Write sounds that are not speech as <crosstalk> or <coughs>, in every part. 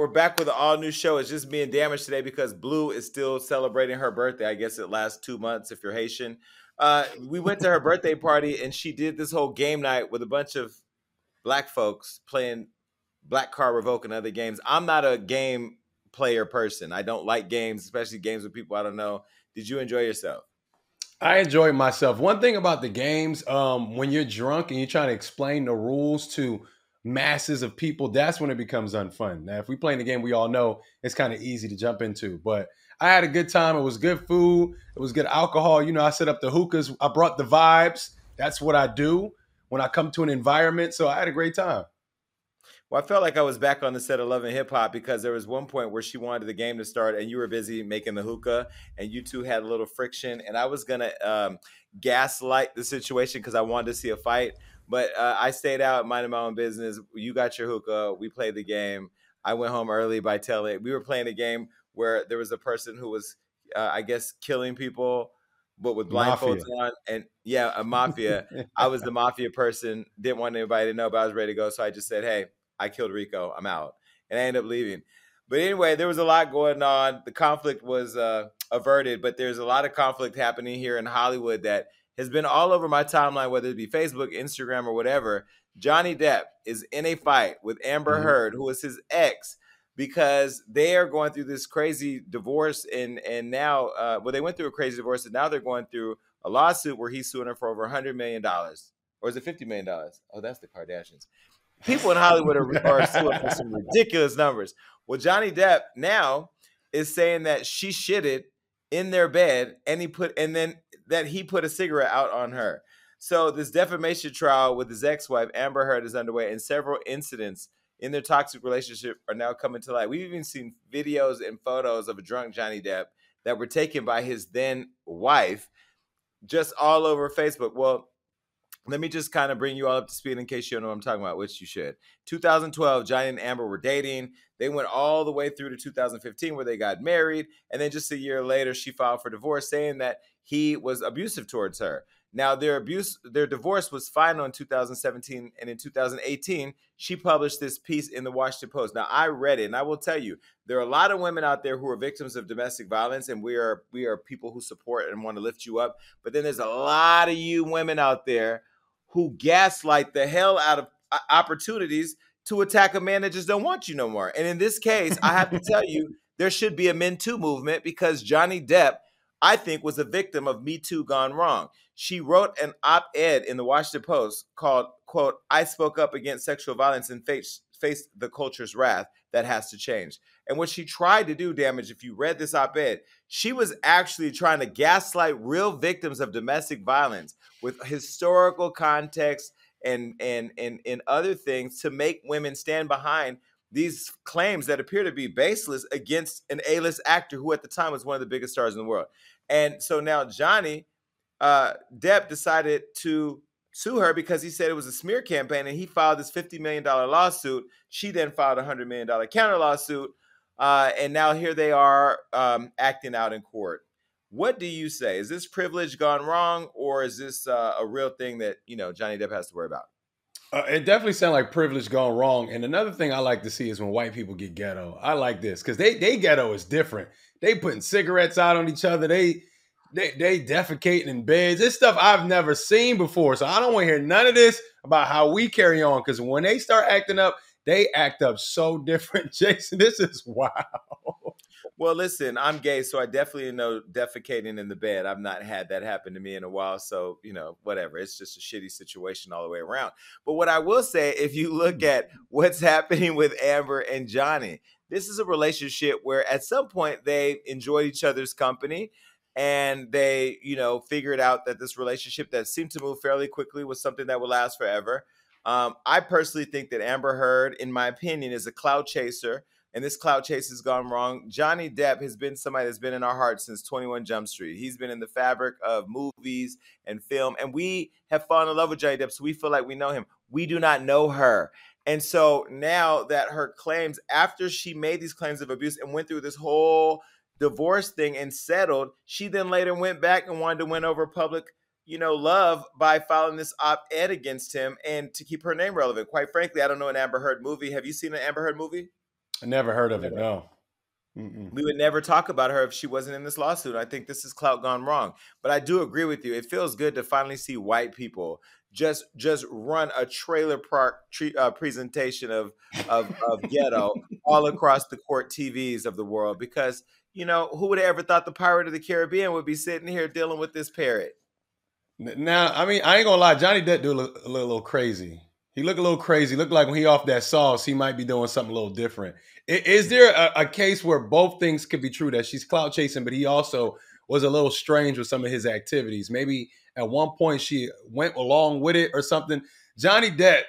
We're back with an all new show. It's just me and Damage today because Blue is still celebrating her birthday. I guess it lasts two months if you're Haitian. Uh, we went to her birthday party and she did this whole game night with a bunch of black folks playing Black Card Revoke and other games. I'm not a game player person. I don't like games, especially games with people I don't know. Did you enjoy yourself? I enjoyed myself. One thing about the games, um, when you're drunk and you're trying to explain the rules to masses of people, that's when it becomes unfun. Now, if we play in the game, we all know it's kind of easy to jump into. But I had a good time. It was good food. It was good alcohol. You know, I set up the hookahs. I brought the vibes. That's what I do when I come to an environment. So I had a great time. Well, I felt like I was back on the set of Love and Hip Hop because there was one point where she wanted the game to start and you were busy making the hookah and you two had a little friction. And I was going to um, gaslight the situation because I wanted to see a fight. But uh, I stayed out, minding my own business. You got your hookah. We played the game. I went home early by telling. We were playing a game where there was a person who was, uh, I guess, killing people, but with blindfolds mafia. on. And yeah, a mafia. I was the <laughs> mafia person. Didn't want anybody to know, but I was ready to go. So I just said, "Hey, I killed Rico. I'm out," and I ended up leaving. But anyway, there was a lot going on. The conflict was uh, averted, but there's a lot of conflict happening here in Hollywood that has been all over my timeline, whether it be Facebook, Instagram, or whatever. Johnny Depp is in a fight with Amber mm-hmm. Heard, who is his ex, because they are going through this crazy divorce, and and now, uh, well, they went through a crazy divorce, and now they're going through a lawsuit where he's suing her for over hundred million dollars, or is it fifty million dollars? Oh, that's the Kardashians. People in Hollywood are, <laughs> are suing for some ridiculous numbers. Well, Johnny Depp now is saying that she shitted in their bed, and he put, and then that he put a cigarette out on her. So this defamation trial with his ex-wife Amber Heard is underway, and several incidents in their toxic relationship are now coming to light. We've even seen videos and photos of a drunk Johnny Depp that were taken by his then wife, just all over Facebook. Well, let me just kind of bring you all up to speed in case you don't know what I'm talking about, which you should. 2012, Johnny and Amber were dating. They went all the way through to 2015 where they got married. And then just a year later, she filed for divorce saying that he was abusive towards her. Now their abuse, their divorce was final in 2017, and in 2018, she published this piece in the Washington Post. Now I read it, and I will tell you, there are a lot of women out there who are victims of domestic violence, and we are we are people who support and want to lift you up. But then there's a lot of you women out there who gaslight the hell out of uh, opportunities to attack a man that just don't want you no more. And in this case, I have to tell you, there should be a Men Too movement because Johnny Depp, I think, was a victim of Me Too gone wrong. She wrote an op-ed in the Washington Post called "quote I spoke up against sexual violence and faced faced the culture's wrath that has to change." And what she tried to do, damage, if you read this op-ed, she was actually trying to gaslight real victims of domestic violence with historical context and and and and other things to make women stand behind these claims that appear to be baseless against an A-list actor who at the time was one of the biggest stars in the world. And so now Johnny uh, Depp decided to sue her because he said it was a smear campaign and he filed this $50 million lawsuit. She then filed a $100 million counter lawsuit. Uh, and now here they are um, acting out in court. What do you say? Is this privilege gone wrong, or is this uh, a real thing that you know Johnny Depp has to worry about? Uh, it definitely sounds like privilege gone wrong. And another thing I like to see is when white people get ghetto. I like this because they they ghetto is different. They putting cigarettes out on each other. They they they defecating in beds. This stuff I've never seen before. So I don't want to hear none of this about how we carry on. Because when they start acting up, they act up so <laughs> different. Jason, this is wow. Well, listen, I'm gay, so I definitely know defecating in the bed. I've not had that happen to me in a while. So, you know, whatever. It's just a shitty situation all the way around. But what I will say, if you look mm. at what's <laughs> happening with Amber and Johnny, this is a relationship where at some point they enjoyed each other's company and they, you know, figured out that this relationship that seemed to move fairly quickly was something that would last forever. Um, I personally think that Amber Heard, in my opinion, is a cloud chaser and this cloud chase has gone wrong. Johnny Depp has been somebody that's been in our hearts since 21 Jump Street. He's been in the fabric of movies and film, and we have fallen in love with Johnny Depp, so we feel like we know him. We do not know her. And so now that her claims, after she made these claims of abuse and went through this whole divorce thing and settled, she then later went back and wanted to win over public, you know, love by filing this op-ed against him and to keep her name relevant. Quite frankly, I don't know an Amber Heard movie. Have you seen an Amber Heard movie? I never heard of it. No. Mm-mm. We would never talk about her if she wasn't in this lawsuit. I think this is clout gone wrong. But I do agree with you. It feels good to finally see white people just just run a trailer park tre- uh, presentation of of, of <laughs> ghetto all across the court TVs of the world because you know who would have ever thought the pirate of the Caribbean would be sitting here dealing with this parrot. Now, I mean, I ain't gonna lie, Johnny Depp do a little, a little crazy. He looked a little crazy. Looked like when he off that sauce, he might be doing something a little different. Is there a, a case where both things could be true that she's clout chasing, but he also was a little strange with some of his activities? Maybe at one point she went along with it or something. Johnny Depp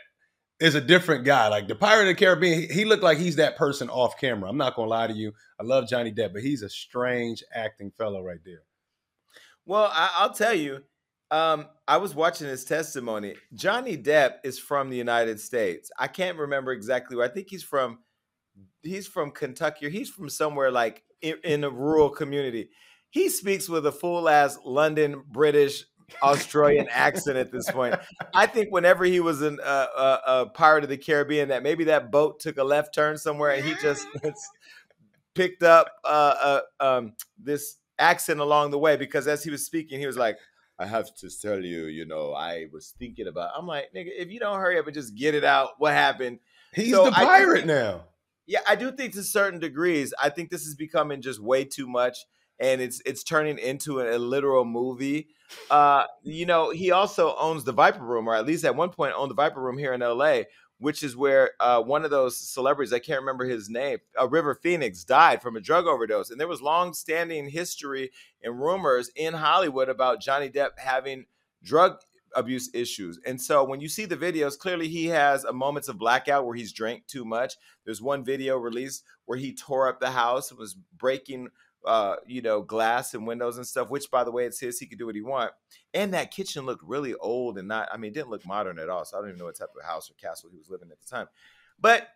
is a different guy. Like the Pirate of the Caribbean, he looked like he's that person off camera. I'm not gonna lie to you. I love Johnny Depp, but he's a strange acting fellow right there. Well, I, will tell you, um, I was watching his testimony. Johnny Depp is from the United States. I can't remember exactly where. I think he's from. He's from Kentucky or he's from somewhere like in, in a rural community. He speaks with a full ass London British Australian accent at this point. I think whenever he was in uh, uh, a pirate of the Caribbean, that maybe that boat took a left turn somewhere, and he just <laughs> picked up uh, uh, um, this accent along the way. Because as he was speaking, he was like, "I have to tell you, you know, I was thinking about." I'm like, "Nigga, if you don't hurry up and just get it out, what happened?" He's so the pirate now. Yeah, I do think to certain degrees, I think this is becoming just way too much and it's it's turning into a, a literal movie. Uh, you know, he also owns the Viper Room, or at least at one point owned the Viper Room here in LA, which is where uh, one of those celebrities, I can't remember his name, uh, River Phoenix, died from a drug overdose. And there was long-standing history and rumors in Hollywood about Johnny Depp having drug abuse issues. And so when you see the videos, clearly he has a moments of blackout where he's drank too much. There's one video released where he tore up the house and was breaking uh, you know, glass and windows and stuff, which by the way, it's his, he could do what he want. And that kitchen looked really old and not, I mean, it didn't look modern at all. So I don't even know what type of house or castle he was living at the time. But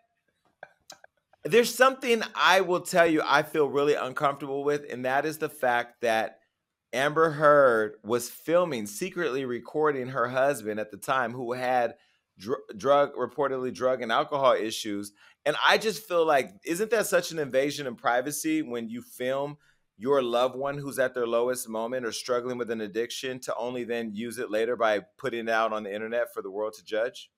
there's something I will tell you I feel really uncomfortable with, and that is the fact that Amber Heard was filming, secretly recording her husband at the time who had dr- drug, reportedly drug and alcohol issues, and I just feel like, isn't that such an invasion of privacy when you film your loved one who's at their lowest moment or struggling with an addiction to only then use it later by putting it out on the internet for the world to judge?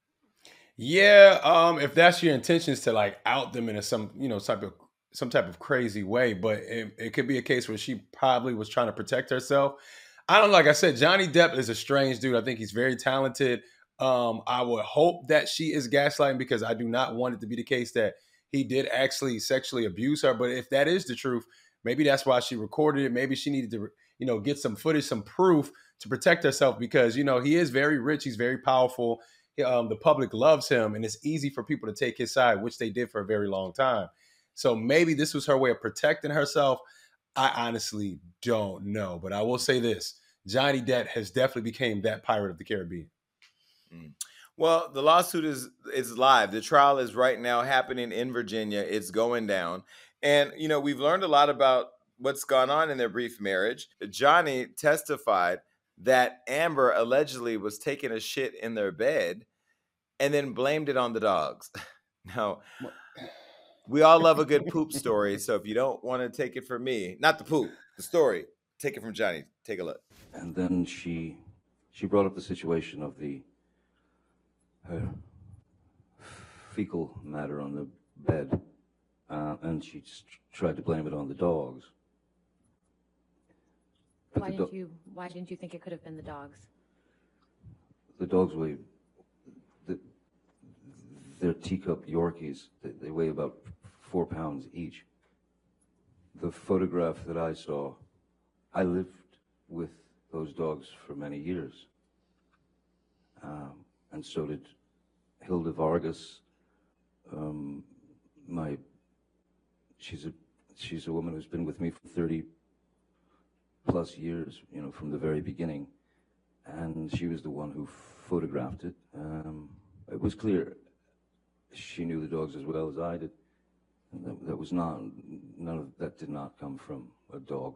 Yeah, um, if that's your intentions to like out them in some you know type of some type of crazy way, but it, it could be a case where she probably was trying to protect herself. I don't like I said, Johnny Depp is a strange dude. I think he's very talented. Um, I would hope that she is gaslighting because I do not want it to be the case that he did actually sexually abuse her. But if that is the truth, maybe that's why she recorded it. Maybe she needed to, you know, get some footage, some proof to protect herself because you know he is very rich, he's very powerful. Um, the public loves him, and it's easy for people to take his side, which they did for a very long time. So maybe this was her way of protecting herself. I honestly don't know, but I will say this: Johnny Depp has definitely became that pirate of the Caribbean. Mm. Well, the lawsuit is is live. The trial is right now happening in Virginia. It's going down. And you know, we've learned a lot about what's gone on in their brief marriage. Johnny testified that Amber allegedly was taking a shit in their bed and then blamed it on the dogs. <laughs> now, we all love a good <laughs> poop story, so if you don't want to take it from me, not the poop, the story, take it from Johnny. Take a look. And then she she brought up the situation of the her fecal matter on the bed, uh, and she tried to blame it on the dogs. But why didn't you? Why didn't you think it could have been the dogs? The dogs weigh. The, they're teacup Yorkies. They, they weigh about four pounds each. The photograph that I saw, I lived with those dogs for many years. Um, and so did Hilda Vargas. Um, my, she's a she's a woman who's been with me for 30 plus years, you know, from the very beginning, and she was the one who photographed it. Um, it was clear she knew the dogs as well as I did. That, that, was not none of that did not come from a dog.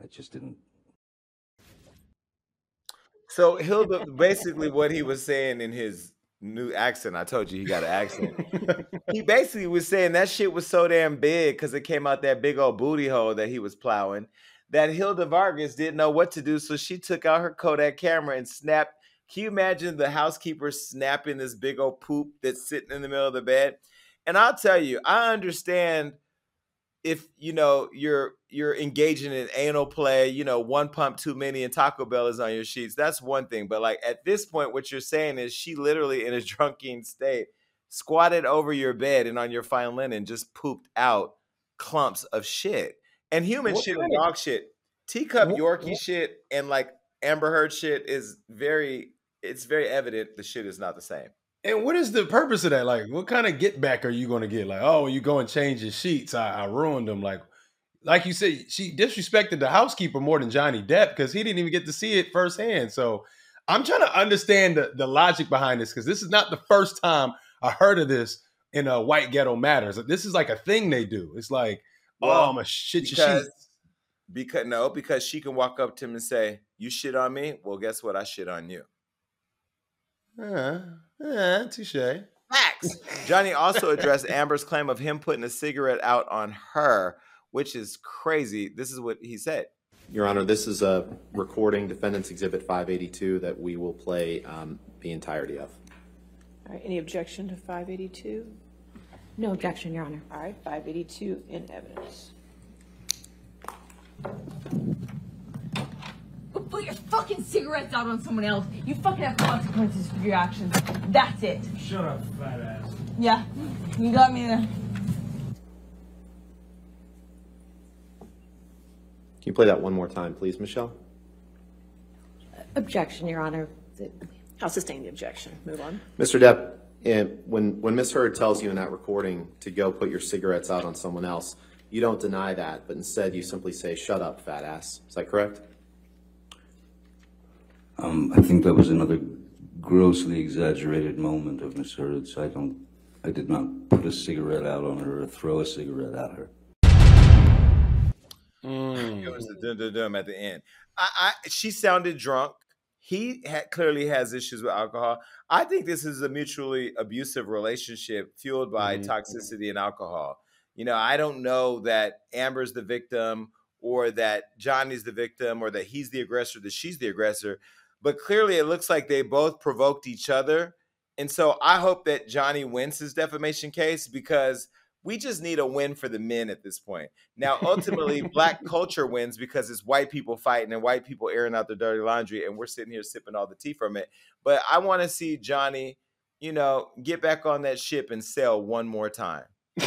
That just didn't so Hilda, basically, what he was saying in his new accent. I told you he got an accent. <laughs> he basically was saying that shit was so damn big because it came out that big old booty hole that he was plowing that Hilda Vargas didn't know what to do. So she took out her Kodak camera and snapped. Can you imagine the housekeeper snapping this big old poop that's sitting in the middle of the bed? And I'll tell you, I understand if you know you're you're engaging in anal play, you know, one pump too many and Taco Bell is on your sheets. That's one thing. But like at this point, what you're saying is she literally in a <laughs> drunken state squatted over your bed and on your fine linen just pooped out clumps of shit. And human what shit and dog shit. Teacup what, Yorkie what? shit and like Amber Heard shit is very it's very evident the shit is not the same. And what is the purpose of that? Like, what kind of get back are you going to get? Like, oh, you go and change your sheets. I, I ruined them. Like, like you said, she disrespected the housekeeper more than Johnny Depp because he didn't even get to see it firsthand. So I'm trying to understand the, the logic behind this because this is not the first time I heard of this in a white ghetto matters. This is like a thing they do. It's like, oh, well, oh, I'm a shit because, your sheets. Because no, because she can walk up to him and say, "You shit on me." Well, guess what? I shit on you. Uh, uh, touche. Facts. Johnny also addressed Amber's claim of him putting a cigarette out on her, which is crazy. This is what he said. Your Honor, this is a recording, Defendant's Exhibit 582, that we will play um, the entirety of. All right, any objection to 582? No objection, Your Honor. All right, 582 in evidence. Put your fucking cigarettes out on someone else, you fucking have consequences for your actions. That's it. Shut up, fat ass. Yeah, you got me there. Can you play that one more time, please, Michelle? Objection, Your Honor. I'll sustain the objection. Move on. Mr. Depp, eh, when, when Ms. Heard tells you in that recording to go put your cigarettes out on someone else, you don't deny that, but instead you simply say, shut up, fat ass. Is that correct? Um, I think that was another grossly exaggerated moment of Miss Heard's. I don't, I did not put a cigarette out on her or throw a cigarette at her. Mm. It was the dum dum dum at the end. I, I, she sounded drunk. He had, clearly has issues with alcohol. I think this is a mutually abusive relationship fueled by mm-hmm. toxicity and alcohol. You know, I don't know that Amber's the victim or that Johnny's the victim or that he's the aggressor, that she's the aggressor but clearly it looks like they both provoked each other. And so I hope that Johnny wins his defamation case because we just need a win for the men at this point. Now, ultimately, <laughs> black culture wins because it's white people fighting and white people airing out their dirty laundry, and we're sitting here sipping all the tea from it. But I want to see Johnny, you know, get back on that ship and sail one more time. <laughs>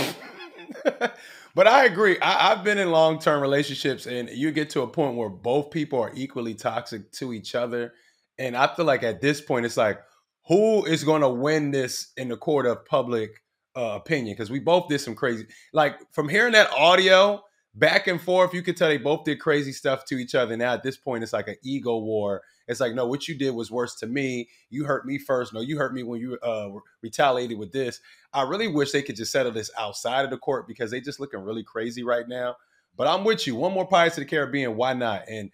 but I agree. I, have been in long term relationships, and you get to a point where both people are equally toxic to each other. And I feel like at this point, it's like, who is going to win this in the court of public uh, opinion? Because we both did some crazy, like from hearing that audio back and forth, you could tell they both did crazy stuff to each other. Now at this point, it's like an ego war. It's like, no, what you did was worse to me. You hurt me first. No, you hurt me when you uh, retaliated with this. I really wish they could just settle this outside of the court because they just looking really crazy right now. But I'm with you. One more Pirates of the Caribbean. Why not? And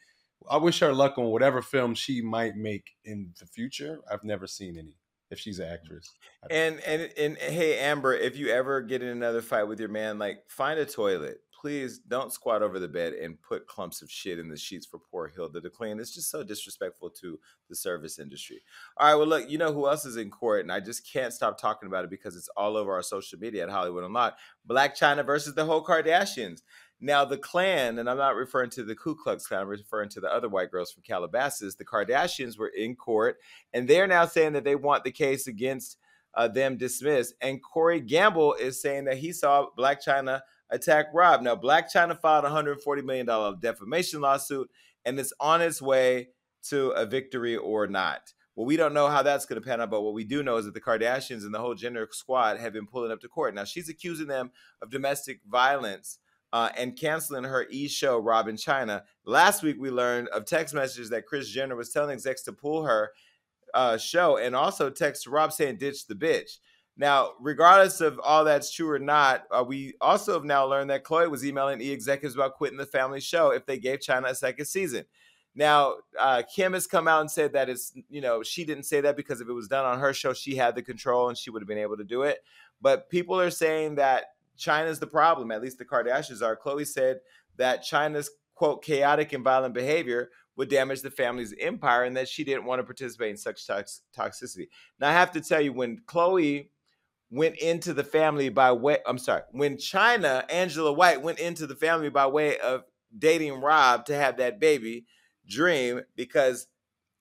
I wish her luck on whatever film she might make in the future. I've never seen any. If she's an actress, and and and hey Amber, if you ever get in another fight with your man, like find a toilet. Please don't squat over the bed and put clumps of shit in the sheets for poor Hilda to clean. It's just so disrespectful to the service industry. All right, well, look, you know who else is in court, and I just can't stop talking about it because it's all over our social media at Hollywood Unlocked. Blac Chyna versus the whole Kardashians. Now, the Klan, and I'm not referring to the Ku Klux Klan, I'm referring to the other white girls from Calabasas, the Kardashians were in court, and they're now saying that they want the case against uh, them dismissed. And Corey Gamble is saying that he saw Blac Chyna attack Rob. Now, Blac Chyna filed a $140 million defamation lawsuit, and it's on its way to a victory or not. Well, we don't know how that's going to pan out, but what we do know is that the Kardashians and the whole Jenner squad have been pulling up to court. Now, she's accusing them of domestic violence uh, and canceling her e show, Rob & Chyna. Last week, we learned of text messages that Kris Jenner was telling execs to pull her uh, show and also text Rob saying, ditch the bitch. Now, regardless of all that's true or not, uh, we also have now learned that Khloé was emailing e executives about quitting the family show if they gave Chyna a second season. Now, uh, Kim has come out and said that it's, you know, she didn't say that because if it was done on her show, she had the control and she would have been able to do it. But people are saying that Chyna's the problem, at least the Kardashians are. Khloé said that Chyna's, quote, chaotic and violent behavior would damage the family's empire and that she didn't want to participate in such tox- toxicity. Now, I have to tell you, when Khloé went into the family by way, I'm sorry, when Chyna, Angela White, went into the family by way of dating Rob to have that baby, Dream, because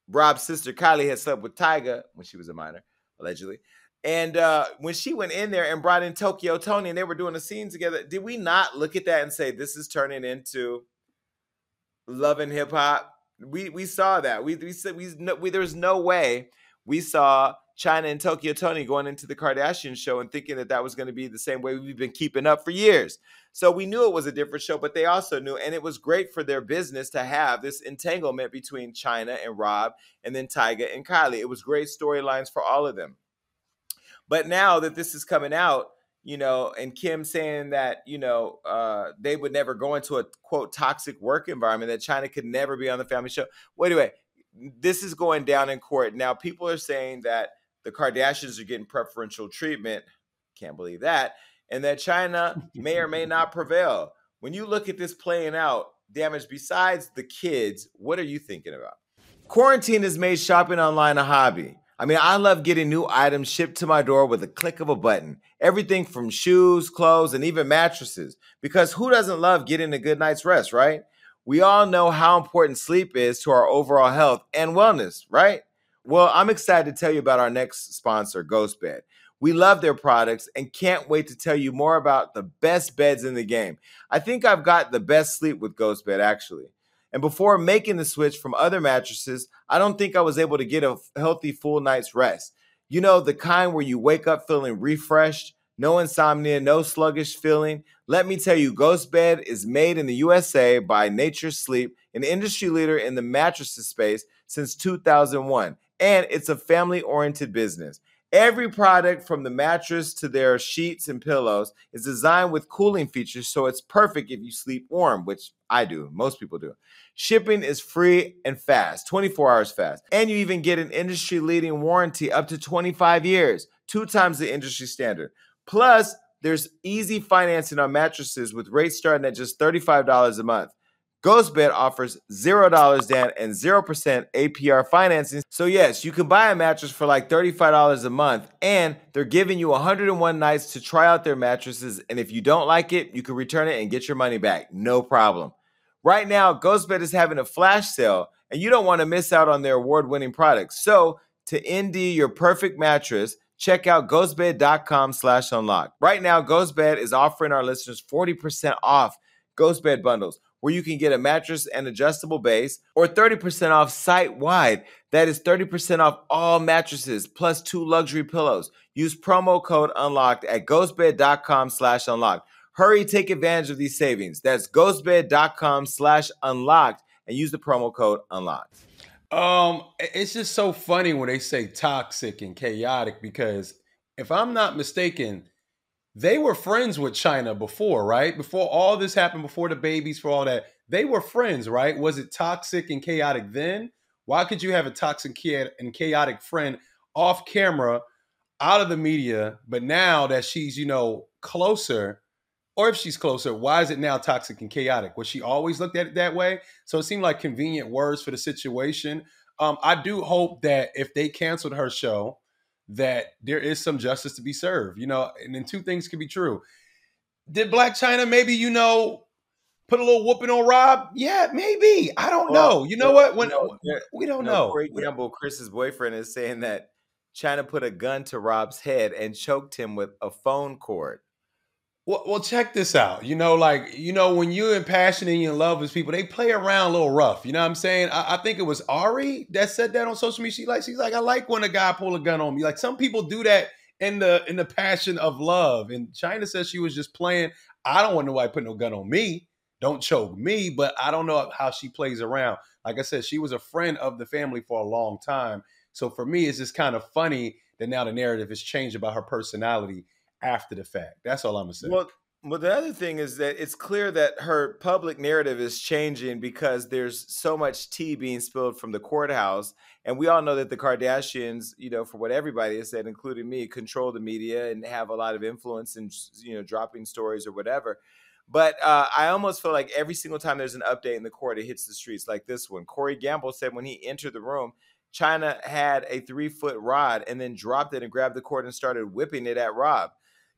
Rob's sister Kylie had slept with Tyga when she was a minor, allegedly. And uh, when she went in there and brought in Tokyo Toni and they were doing a scene together, did we not look at that and say this is turning into love and hip hop? We we saw that. We we said we, no, we there's no way we saw Chyna and Tokyo Toni going into the Kardashian show and thinking that that was going to be the same way we've been keeping up for years. So we knew it was a different show, but they also knew, and it was great for their business to have this entanglement between Chyna and Rob, and then Tyga and Kylie. It was great storylines for all of them. But now that this is coming out, you know, and Kim saying that, you know, uh, they would never go into a quote toxic work environment, that Chyna could never be on the family show. Well, anyway, this is going down in court. Now, people are saying that the Kardashians are getting preferential treatment. Can't believe that. And that Chyna may or may not prevail. When you look at this playing out, damage besides the kids, what are you thinking about? Quarantine has made shopping online a hobby. I mean, I love getting new items shipped to my door with a click of a button. Everything from shoes, clothes, and even mattresses. Because who doesn't love getting a good night's rest, right? We all know how important sleep is to our overall health and wellness, right? Well, I'm excited to tell you about our next sponsor, GhostBed. We love their products and can't wait to tell you more about the best beds in the game. I think I've got the best sleep with GhostBed, actually. And before making the switch from other mattresses, I don't think I was able to get a healthy full night's rest. You know, the kind where you wake up feeling refreshed, no insomnia, no sluggish feeling. Let me tell you, GhostBed is made in the USA by Nature's Sleep, an industry leader in the mattresses space since 2001 and it's a family oriented business. Every product from the mattress to their sheets and pillows is designed with cooling features, so it's perfect if you sleep warm, which I do, most people do. Shipping is free and fast, 24 hours fast. And you even get an industry leading warranty up to 25 years, two times the industry standard. Plus, there's easy financing on mattresses with rates starting at just $35 a month. GhostBed offers $0 down and 0% APR financing. So, yes, you can buy a mattress for like $35 a month, and they're giving you 101 nights to try out their mattresses. And if you don't like it, you can return it and get your money back. No problem. Right now, GhostBed is having a flash sale, and you don't want to miss out on their award winning products. So, to ND your perfect mattress, check out ghostbed.com slash unlock. Right now, GhostBed is offering our listeners 40% off GhostBed bundles where you can get a mattress and adjustable base, or 30% off site wide. That is 30% off all mattresses plus two luxury pillows. Use promo code unlocked at ghostbed.com slash unlocked. Hurry, take advantage of these savings. That's ghostbed.com slash unlocked and use the promo code unlocked. Um, it's just so funny when they say toxic and chaotic because if I'm not mistaken, they were friends with Chyna before, right? Before all this happened, before the babies, for all that, they were friends, right? Was it toxic and chaotic then? Why could you have a toxic and chaotic friend off camera, out of the media, but now that she's, you know, closer, or if she's closer, why is it now toxic and chaotic? Was she always looked at it that way? So it seemed like convenient words for the situation. Um, I do hope that if they canceled her show, that there is some justice to be served, you know, and then two things could be true. Did Blac Chyna maybe, you know, put a little whooping on Rob? Yeah, maybe. I don't well, know. You know what? When we don't know. For example, Kris's boyfriend is saying that China put a gun to Rob's head and choked him with a phone cord. Well, well, check this out. You know, like you know, when you're in passion and you're in love with people, they play around a little rough. You know what I'm saying? I, I, think it was Ari that said that on social media. She like, she's like, I like when a guy pull a gun on me. Like some people do that in the in the passion of love. And China says she was just playing. I don't want nobody put no gun on me. Don't choke me. But I don't know how she plays around. Like I said, she was a friend of the family for a long time. So for me, it's just kind of funny that now the narrative has changed about her personality after the fact. That's all I'm gonna say. Well, Well, the other thing is that it's clear that her public narrative is changing because there's so much tea being spilled from the courthouse. And we all know that the Kardashians, you know, for what everybody has said, including me, control the media and have a lot of influence in, you know, dropping stories or whatever. But uh, I almost feel like every single time there's an update in the court, it hits the streets like this one. Corey Gamble said when he entered the room, Chyna had a three foot rod and then dropped it and grabbed the cord and started whipping it at Rob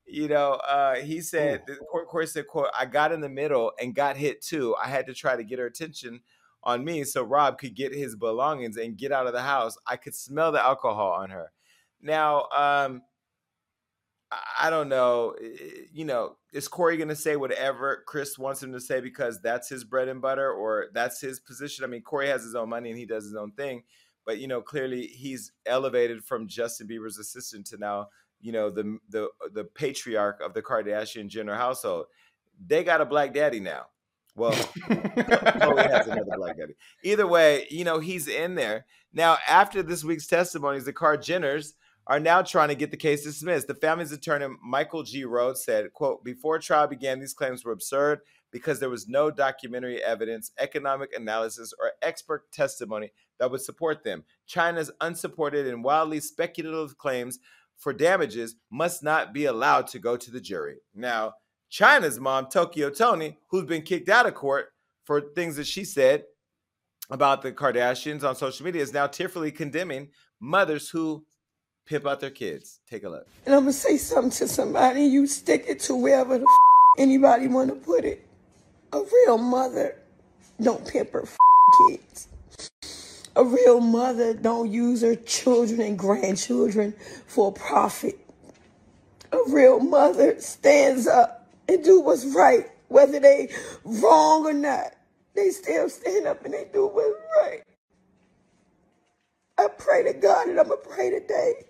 you know, uh, he said, the court, court said, quote, I got in the middle and got hit too. I had to try to get her attention on me so Rob could get his belongings and get out of the house. I could smell the alcohol on her. Now, um, I don't know. You know, is Corey going to say whatever Kris wants him to say because that's his bread and butter or that's his position? I mean, Corey has his own money and he does his own thing, but you know, clearly he's elevated from Justin Bieber's assistant to now you know the the the patriarch of the Kardashian Jenner household. They got a black daddy now. Well, <laughs> Khloe has another black daddy. Either way, you know he's in there now. After this week's testimonies, the Kar Jenners are now trying to get the case dismissed. The family's attorney Michael G. Rhodes said, "quote Before trial began, these claims were absurd because there was no documentary evidence, economic analysis, or expert testimony that would support them. Chyna's unsupported and wildly speculative claims." For damages must not be allowed to go to the jury. Now, Chyna's mom, Tokyo Toni, who's been kicked out of court for things that she said about the Kardashians on social media, is now tearfully condemning mothers who pimp out their kids. Take a look. And I'm gonna say something to somebody. You stick it to wherever the f- anybody want to put it. A real mother don't pimp her f- kids. A real mother don't use her children and grandchildren for profit. A real mother stands up and do what's right, whether they wrong or not. They still stand up and they do what's right. I pray to God and I'm gonna pray today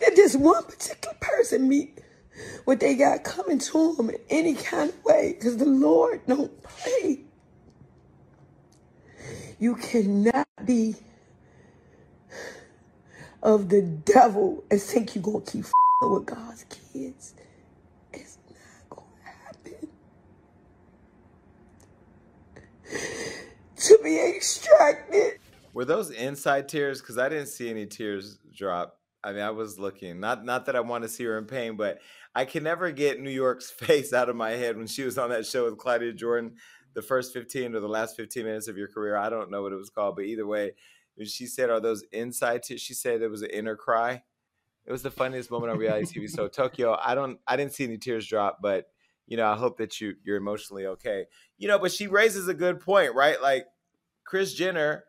that this one particular person meet what they got coming to them in any kind of way, because the Lord don't play. You cannot be of the devil and think you're going to keep with God's kids. It's not going to happen. To be extracted. Were those inside tears? Because I didn't see any tears drop. I mean, I was looking. Not not that I want to see her in pain, but I can never get New York's <laughs> face out of my head when she was on that show with Claudia Jordan the first 15 or the last 15 minutes of your career. I don't know what it was called, but either way, she said, "Are those inside?" T-? She said there was an inner cry. It was the funniest moment on reality TV. So Tokyo, I don't, I didn't see any tears drop, but you know, I hope that you you're emotionally okay. You know, but she raises a good point, right? Like Kris Jenner,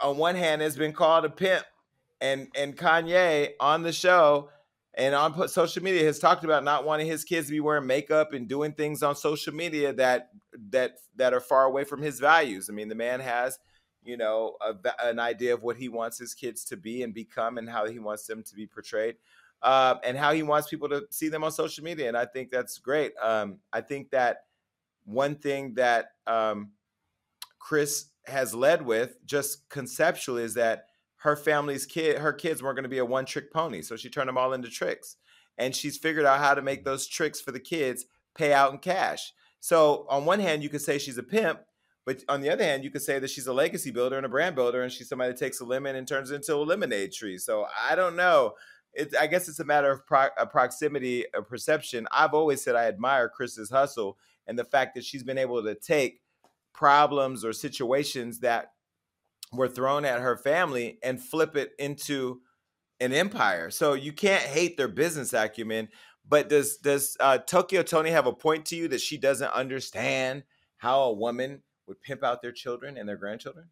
on one hand, has been called a pimp, and and Kanye on the show and on social media has talked about not wanting his kids to be wearing makeup and doing things on social media that that that are far away from his values. I mean, the man has, you know, a, an idea of what he wants his kids to be and become, and how he wants them to be portrayed, uh, and how he wants people to see them on social media. And I think that's great. Um, I think that one thing that um, Kris has led with, just conceptually, is that her family's kid, her kids weren't going to be a one trick pony. So she turned them all into tricks. And she's figured out how to make those tricks for the kids pay out in cash. So on one hand, you could say she's a pimp, but on the other hand, you could say that she's a legacy builder and a brand builder, and she's somebody that takes a lemon and turns it into a lemonade tree. So I don't know. It, I guess it's a matter of pro, a proximity, a perception. I've always said I admire Kris's hustle and the fact that she's been able to take problems or situations that were thrown at her family and flip it into an empire. So you can't hate their business acumen. But does does uh, Tokyo Toni have a point to you that she doesn't understand how a woman would pimp out their children and their grandchildren?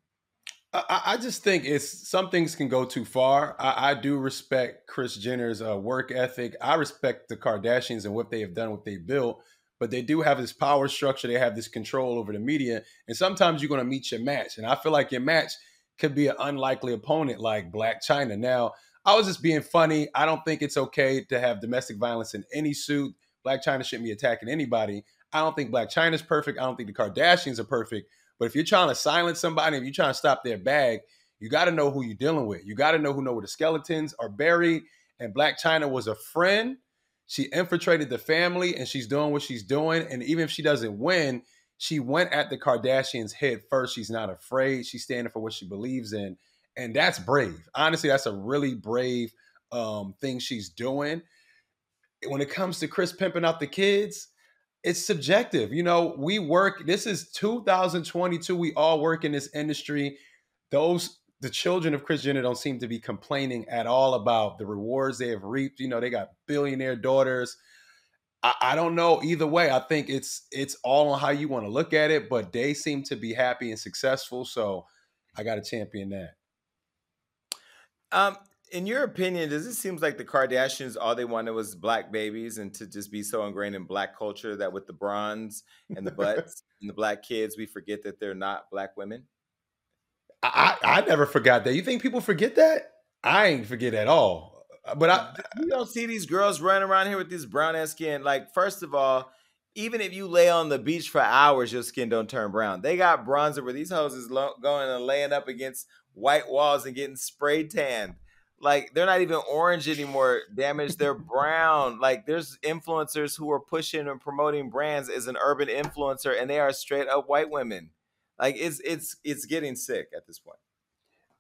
I, I just think it's some things can go too far. I, I do respect Kris Jenner's uh, work ethic. I respect the Kardashians and what they have done, what they built. But they do have this power structure. They have this control over the media, and sometimes you're going to meet your match. And I feel like your match could be an unlikely opponent like Blac Chyna. Now, I was just being funny. I don't think it's okay to have domestic violence in any suit. Blac Chyna shouldn't be attacking anybody. I don't think Blac Chyna's perfect. I don't think the Kardashians are perfect. But if you're trying to silence somebody, if you're trying to stop their bag, you got to know who you're dealing with. You got to know who know where the skeletons are buried. And Blac Chyna was a friend she infiltrated the family and she's doing what she's doing. And even if she doesn't win, she went at the Kardashians head first. She's not afraid. She's standing for what she believes in. And that's brave. Honestly, that's a really brave um, thing she's doing. When it comes to Kris pimping out the kids, it's subjective. You know, we work, this is 2022. We all work in this industry. Those the children of Jenner don't seem to be complaining at all about the rewards they have reaped. You know, they got billionaire daughters. I, I don't know either way. I think it's it's all on how you want to look at it, but they seem to be happy and successful. So I got to champion that. Um, in your opinion, does it seem like the Kardashians all they wanted was black babies and to just be so ingrained in black culture that with the bronze and the butts <laughs> and the black kids, we forget that they're not black women? I, I never forgot that. You think people forget that? I ain't forget at all. But I you don't see these girls running around here with this brown ass skin. Like, first of all, even if you lay on the beach for hours, your skin don't turn brown. They got bronzer where these hoses lo- going and laying up against white walls and getting spray tanned. Like they're not even orange anymore. Damage, they're brown. Like there's influencers who are pushing and promoting brands as an urban influencer, and they are straight up white women. Like it's it's it's getting sick at this point.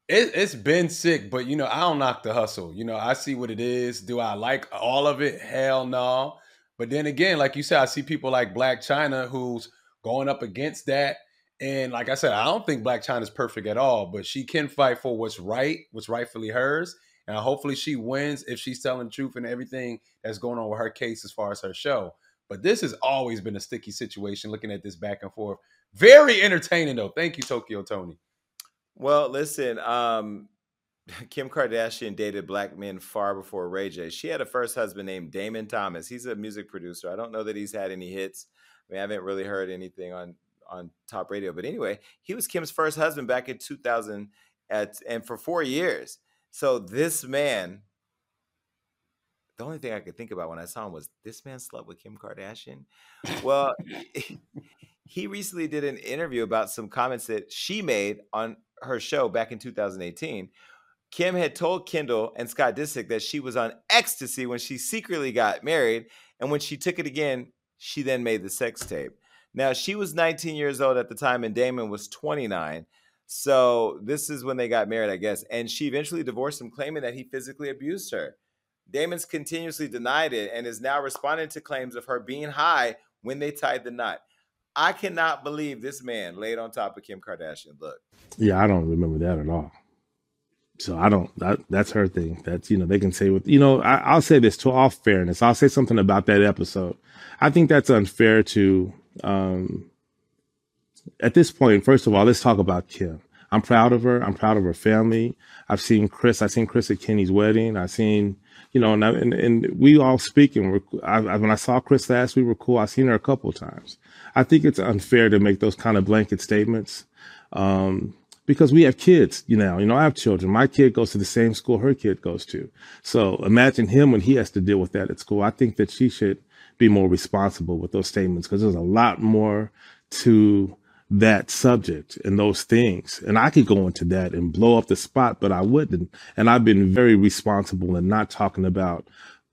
It, has been sick, but you know, I don't knock the hustle. You know, I see what it is. Do I like all of it? Hell no. But then again, like you said, I see people like Blac Chyna who's going up against that. And like I said, I don't think Blac Chyna's perfect at all, but she can fight for what's right, what's rightfully hers. And hopefully she wins if she's telling the truth and everything that's going on with her case as far as her show. But this has always been a sticky situation looking at this back and forth. Very entertaining though. Thank you, Tokyo Toni. Well, listen, um, <laughs> Kim Kardashian dated black men far before Ray J. She had a first husband named Damon Thomas. He's a music producer. I don't know that he's had any hits. I mean, I haven't really heard anything on on top radio. But anyway, he was Kim's first husband back in 2000 at, and for four years. So this man, the only thing I could think about when I saw him was this man slept with Kim Kardashian. Well, <laughs> <laughs> he recently did an interview about some comments that she made on her show back in 2018. Kim had told Kendall and Scott Disick that she was on ecstasy when she secretly got married. And when she took it again, she then made the sex tape. Now, she was 19 years old at the time, and Damon was 29. So, this is when they got married, I guess. And she eventually divorced him, claiming that he physically abused her. Damon's continuously denied it and is now responding to claims of her being high when they tied the knot. I cannot believe this man laid on top of Kim Kardashian. Look. Yeah, I don't remember that at all. So I don't. That, that's her thing. That's you know they can say with you know I, I'll say this to all fairness. I'll say something about that episode. I think that's unfair to. um At this point, first of all, let's talk about Kim. I'm proud of her. I'm proud of her family. I've seen Kris. I've seen Kris at Kenny's wedding. I've seen you know, and, and, and we all speak. And I, I, when I saw Kris last, we were cool. I've seen her a couple times. I think it's unfair to make those kind of blanket statements. Um, because we have kids, you know, you know, I have children. My kid goes to the same school her kid goes to. So imagine him when he has to deal with that at school. I think that she should be more responsible with those statements because there's a lot more to that subject and those things. And I could go into that and blow up the spot, but I wouldn't. And I've been very responsible in not talking about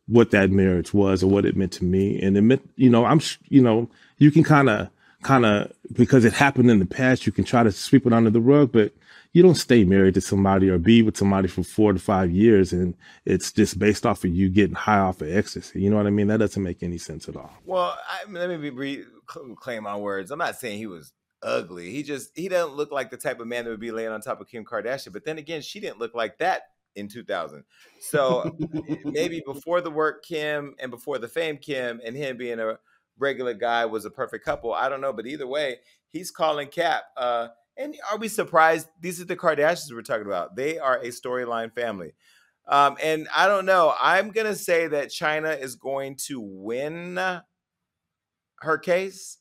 what that marriage was or what it meant to me. And it meant, you know, I'm, you know, you can kind of, kind of, because it happened in the past, you can try to sweep it under the rug, but you don't stay married to somebody or be with somebody for four to five years and it's just based off of you getting high off of ecstasy. You know what I mean? That doesn't make any sense at all. Well, I, let me be, re- my words. I'm not saying he was ugly. He just he doesn't look like the type of man that would be laying on top of Kim Kardashian. But then again, she didn't look like that in 2000. So maybe <laughs> before the work Kim and before the fame Kim and him being a regular guy was a perfect couple. I don't know, but either way, he's calling Cap. Uh, and are we surprised? These are the Kardashians we're talking about. They are a storyline family. Um, and I don't know. I'm gonna say that Chyna is going to win her case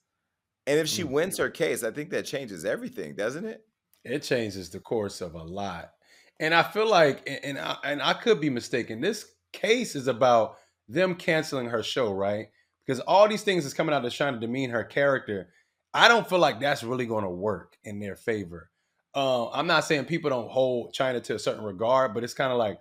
and if she wins her case, I think that changes everything, doesn't it? It changes the course of a lot. And I feel like, and I, and I could be mistaken. This case is about them canceling her show, right? Because all these things is coming out of trying to demean her character. I don't feel like that's really going to work in their favor. Uh, I'm not saying people don't hold Chyna to a certain regard, but it's kind of like,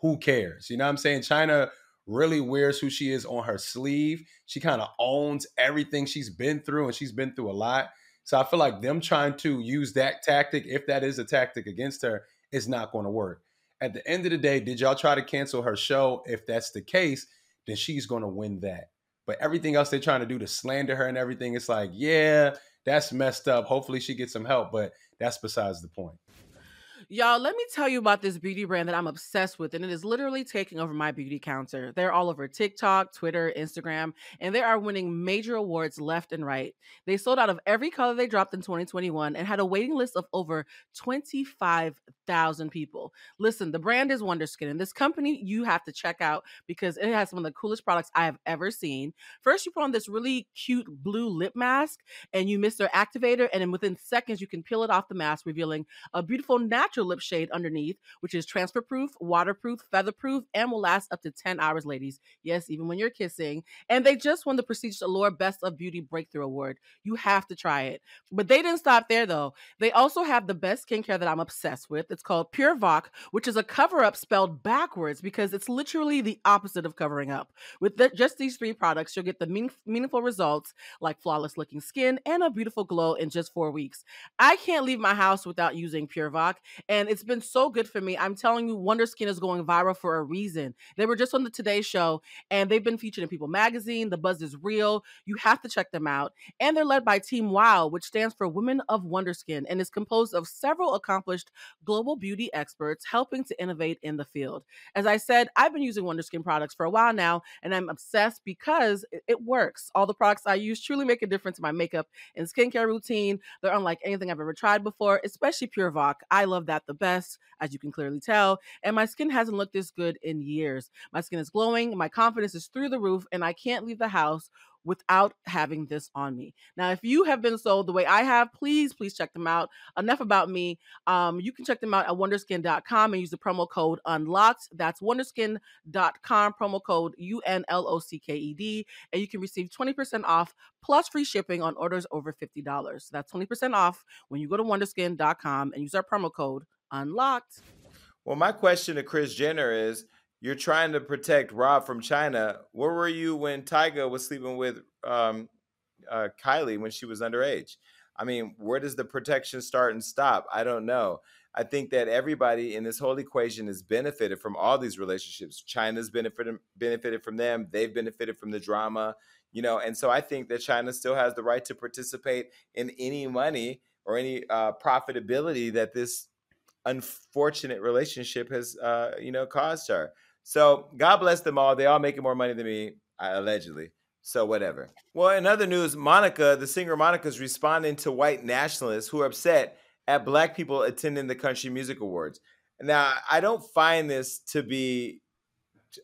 who cares? You know what I'm saying? Chyna really wears who she is on her sleeve. She kind of owns everything she's been through, and she's been through a lot. So I feel like them trying to use that tactic, if that is a tactic against her, is not going to work. At the end of the day, did y'all try to cancel her show? If that's the case, then she's going to win that. But everything else they're trying to do to slander her and everything, it's like, yeah, that's messed up. Hopefully she gets some help, but that's besides the point. Y'all, let me tell you about this beauty brand that I'm obsessed with, and it is literally taking over my beauty counter. They're all over TikTok, Twitter, Instagram, and they are winning major awards left and right. They sold out of every color they dropped in 2021 and had a waiting list of over 25,000 people. Listen, the brand is Wonderskin, and this company you have to check out because it has some of the coolest products I have ever seen. First, you put on this really cute blue lip mask, and you miss their activator, and then within seconds, you can peel it off the mask, revealing a beautiful natural lip shade underneath, which is transfer proof, waterproof, feather proof, and will last up to 10 hours, ladies. Yes, even when you're kissing. And they just won the prestigious Allure Best of Beauty Breakthrough Award. You have to try it. But they didn't stop there, though. They also have the best skincare that I'm obsessed with. It's called Pure Voc, which is a cover up spelled backwards because it's literally the opposite of covering up. With the, just these three products, you'll get the mean, meaningful results like flawless looking skin and a beautiful glow in just four weeks. I can't leave my house without using Pure Voc, and it's been so good for me. I'm telling you, Wonderskin is going viral for a reason. They were just on the Today Show, and they've been featured in People Magazine. The buzz is real. You have to check them out. And they're led by Team WOW, which stands for Women of Wonderskin, and is composed of several accomplished global beauty experts helping to innovate in the field. As I said, I've been using Wonderskin products for a while now, and I'm obsessed because it works. All the products I use truly make a difference in my makeup and skincare routine. They're unlike anything I've ever tried before, especially Pure Voc. I love that the best, as you can clearly tell. And my skin hasn't looked this good in years. My skin is glowing, my confidence is through the roof, and I can't leave the house without having this on me. Now, if you have been sold the way I have, please, please check them out. Enough about me. Um, you can check them out at wonderskin.com and use the promo code unlocked. That's wonderskin.com, promo code U N L O C K E D, and you can receive 20% off plus free shipping on orders over $50. That's 20% off when you go to wonderskin.com and use our promo code unlocked. Well, my question to Kris Jenner is you're trying to protect Rob from Chyna. Where were you when Tyga was sleeping with um, uh, Kylie when she was underage? I mean, where does the protection start and stop? I don't know. I think that everybody in this whole equation has benefited from all these relationships. Chyna's benefited benefited from them. They've benefited from the drama, you know. And so I think that China still has the right to participate in any money or any uh, profitability that this unfortunate relationship has, uh, you know, caused her. So God bless them all. They all making more money than me, allegedly. So whatever. Well, in other news, Monica, the singer Monica, is responding to white nationalists who are upset at black people attending the Country Music Awards. Now, I don't find this to be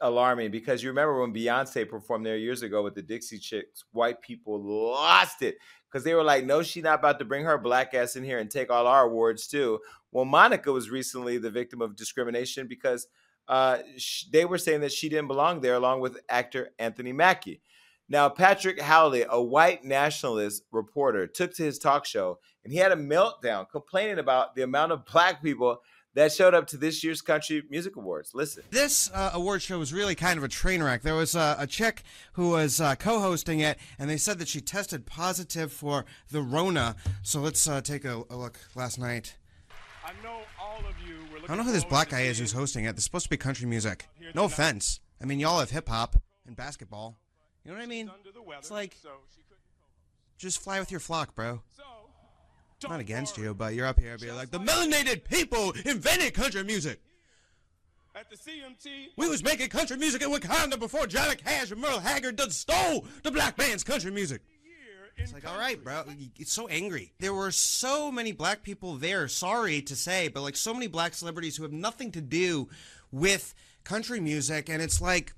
alarming because you remember when Beyonce performed there years ago with the Dixie Chicks, white people lost it because they were like, no, she's not about to bring her black ass in here and take all our awards too. Well, Monica was recently the victim of discrimination because uh, sh- they were saying that she didn't belong there, along with actor Anthony Mackie. Now, Patrick Howley, a white nationalist reporter, took to his talk show and he had a meltdown complaining about the amount of black people that showed up to this year's Country Music Awards. Listen. This uh, award show was really kind of a train wreck. There was uh, a chick who was uh, co hosting it, and they said that she tested positive for the Rona. So let's uh, take a, a look last night. I know all of you I don't know who this black guy is who's hosting it. It's supposed to be country music. No offense. I mean, y'all have hip hop and basketball. You know what I mean? It's like, just fly with your flock, bro. Not against you, but you're up here being like, the melanated people invented country music. At the CMT, we was making country music in Wakanda before Johnny Cash and Merle Haggard done stole the black man's country music. It's like, all right, bro. It's so angry. There were so many black people there, sorry to say, but like so many black celebrities who have nothing to do with country music. And it's like,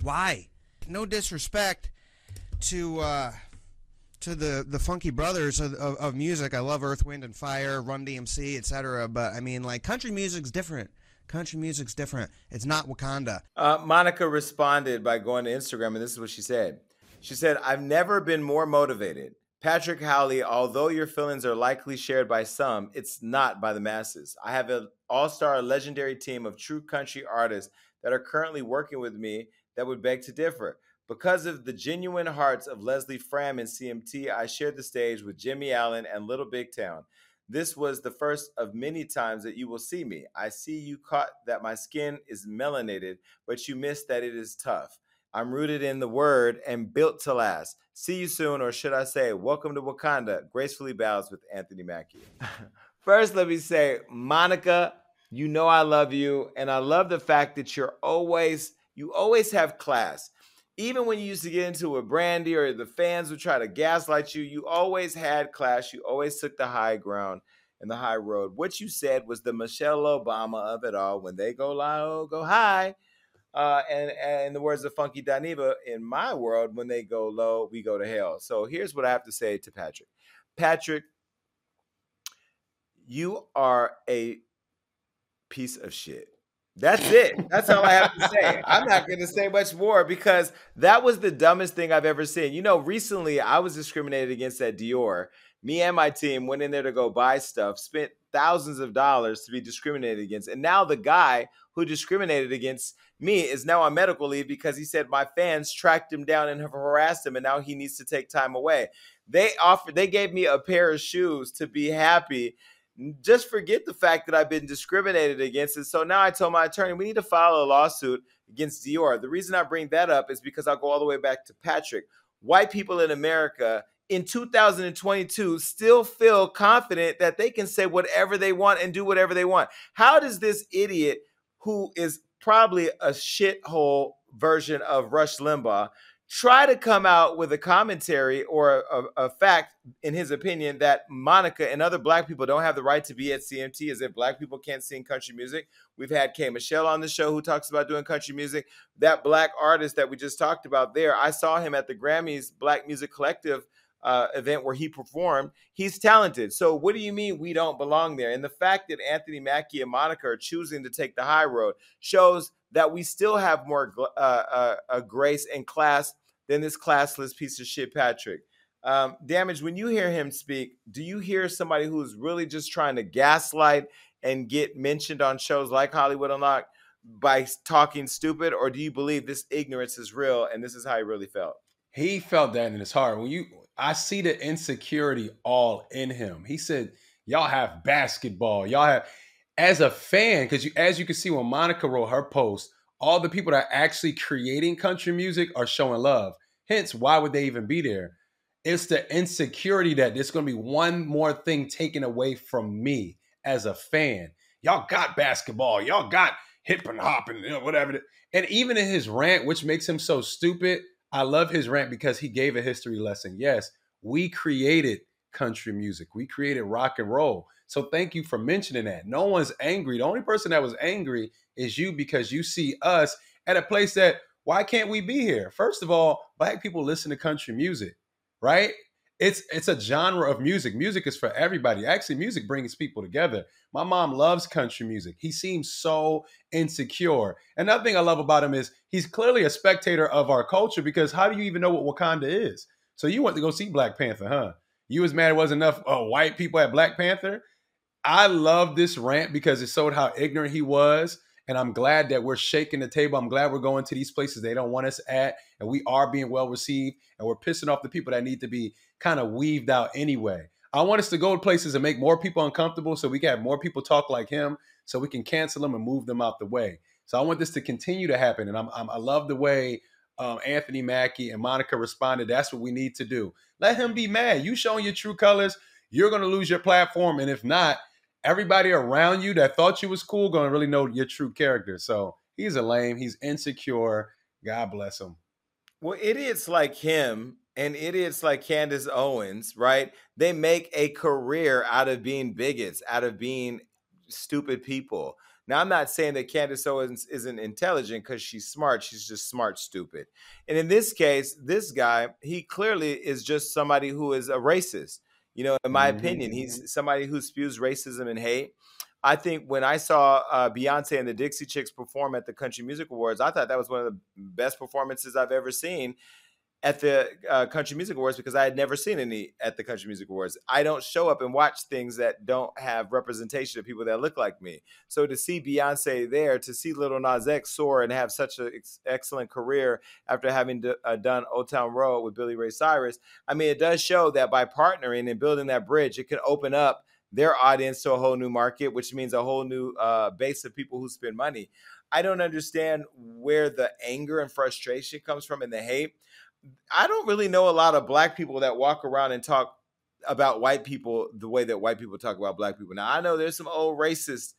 why? No disrespect to, uh, to the, the funky brothers of, of, of music. I love Earth, Wind, and Fire, Run DMC, etc. But I mean, like, country music's different. Country music's different. It's not Wakanda. Uh, Monica responded by going to Instagram, and this is what she said. She said, I've never been more motivated. Patrick Howley, although your feelings are likely shared by some, it's not by the masses. I have an all star legendary team of true country artists that are currently working with me that would beg to differ. Because of the genuine hearts of Leslie Fram and CMT, I shared the stage with Jimmy Allen and Little Big Town. This was the first of many times that you will see me. I see you caught that my skin is melanated, but you missed that it is tough. I'm rooted in the word and built to last. See you soon, or should I say, welcome to Wakanda. Gracefully bows with Anthony Mackie. <laughs> First, let me say, Monica, you know I love you, and I love the fact that you're always you always have class. Even when you used to get into a brandy or the fans would try to gaslight you, you always had class. You always took the high ground and the high road. What you said was the Michelle Obama of it all. When they go low, go high. Uh, and, and in the words of Funky Dineva, in my world, when they go low, we go to hell. So here's what I have to say to Patrick. Patrick, you are a piece of shit. That's it. That's all I have to say. I'm not going to say much more because that was the dumbest thing I've ever seen. You know, recently I was discriminated against at Dior. Me and my team went in there to go buy stuff, spent thousands of dollars to be discriminated against. And now the guy who discriminated against me is now on medical leave because he said my fans tracked him down and have harassed him and now he needs to take time away. They offered they gave me a pair of shoes to be happy just forget the fact that I've been discriminated against. And so now I told my attorney, we need to file a lawsuit against Dior. The reason I bring that up is because I'll go all the way back to Patrick. White people in America in 2022 still feel confident that they can say whatever they want and do whatever they want. How does this idiot who is probably a shithole version of Rush Limbaugh try to come out with a commentary or a, a, fact, in his opinion, that Monica and other black people don't have the right to be at CMT as if black people can't sing country music. We've had K. Michelle on the show who talks about doing country music. That black artist that we just talked about there, I saw him at the Grammys Black Music Collective uh, event where he performed. He's talented. So what do you mean we don't belong there? And the fact that Anthony Mackie and Monica are choosing to take the high road shows that we still have more uh, uh, uh, grace and class than this classless piece of shit, Patrick. Um, Damage, when you hear him speak, do you hear somebody who's really just trying to gaslight and get mentioned on shows like Hollywood Unlocked by talking stupid, or do you believe this ignorance is real and this is how he really felt? He felt that in his heart. When you, I see the insecurity all in him. He said, "Y'all have basketball. Y'all have." As a fan, because you, as you can see, when Monica wrote her post, all the people that are actually creating country music are showing love. Hence, why would they even be there? It's the insecurity that there's to be one more thing taken away from me as a fan. Y'all got basketball. Y'all got hip and hop and you know, whatever. And even in his rant, which makes him so stupid, I love his rant because he gave a history lesson. Yes, we created country music. We created rock and roll. So thank you for mentioning that. No one's angry. The only person that was angry is you because you see us at a place that why can't we be here? First of all, black people listen to country music, right? It's it's a genre of music. Music is for everybody. Actually, music brings people together. My mom loves country music. He seems so insecure. Another thing I love about him is he's clearly a spectator of our culture because how do you even know what Wakanda is? So you went to go see Black Panther, huh? You was mad it wasn't enough uh, white people at Black Panther. I love this rant because it showed how ignorant he was. And I'm glad that we're shaking the table. I'm glad we're going to these places they don't want us at. And we are being well received. And we're pissing off the people that need to be kind of weaved out anyway. I want us to go to places and make more people uncomfortable so we can have more people talk like him so we can cancel them and move them out the way. So I want this to continue to happen. And I'm, I'm, i love the way um, Anthony Mackie and Monica responded. That's what we need to do. Let him be mad. You showing your true colors, you're going to lose your platform. And if not, everybody around you that thought you was cool gonna really know your true character. So he's a lame. He's insecure. God bless him. Well, idiots like him and idiots like Candace Owens, right? They make a career out of being bigots, out of being stupid people. Now, I'm not saying that Candace Owens isn't intelligent because she's smart. She's just smart, stupid. And in this case, this guy, he clearly is just somebody who is a racist. You know, in my mm-hmm. opinion, he's somebody who spews racism and hate. I think when I saw uh, Beyonce and the Dixie Chicks perform at the Country Music Awards, I thought that was one of the best performances I've ever seen. At the uh, Country Music Awards because I had never seen any at the Country Music Awards. I don't show up and watch things that don't have representation of people that look like me. So to see Beyonce there, to see Little Nas X soar and have such an ex- excellent career after having d- uh, done Old Town Road with Billy Ray Cyrus, I mean, it does show that by partnering and building that bridge, it can open up their audience to a whole new market, which means a whole new uh, base of people who spend money. I don't understand where the anger and frustration comes from and the hate. I don't really know a lot of black people that walk around and talk about white people the way that white people talk about black people. Now I know there's some old racists.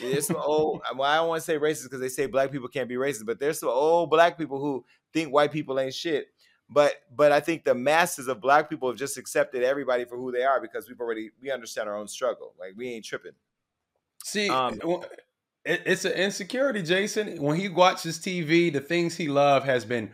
There's some old. <laughs> Well, I don't want to say racist because they say black people can't be racist, but there's some old black people who think white people ain't shit. But but I think the masses of black people have just accepted everybody for who they are because we've already we understand our own struggle. Like we ain't tripping. See, Um, it, it's an insecurity, Jason. When he watches TV, the things he loved has been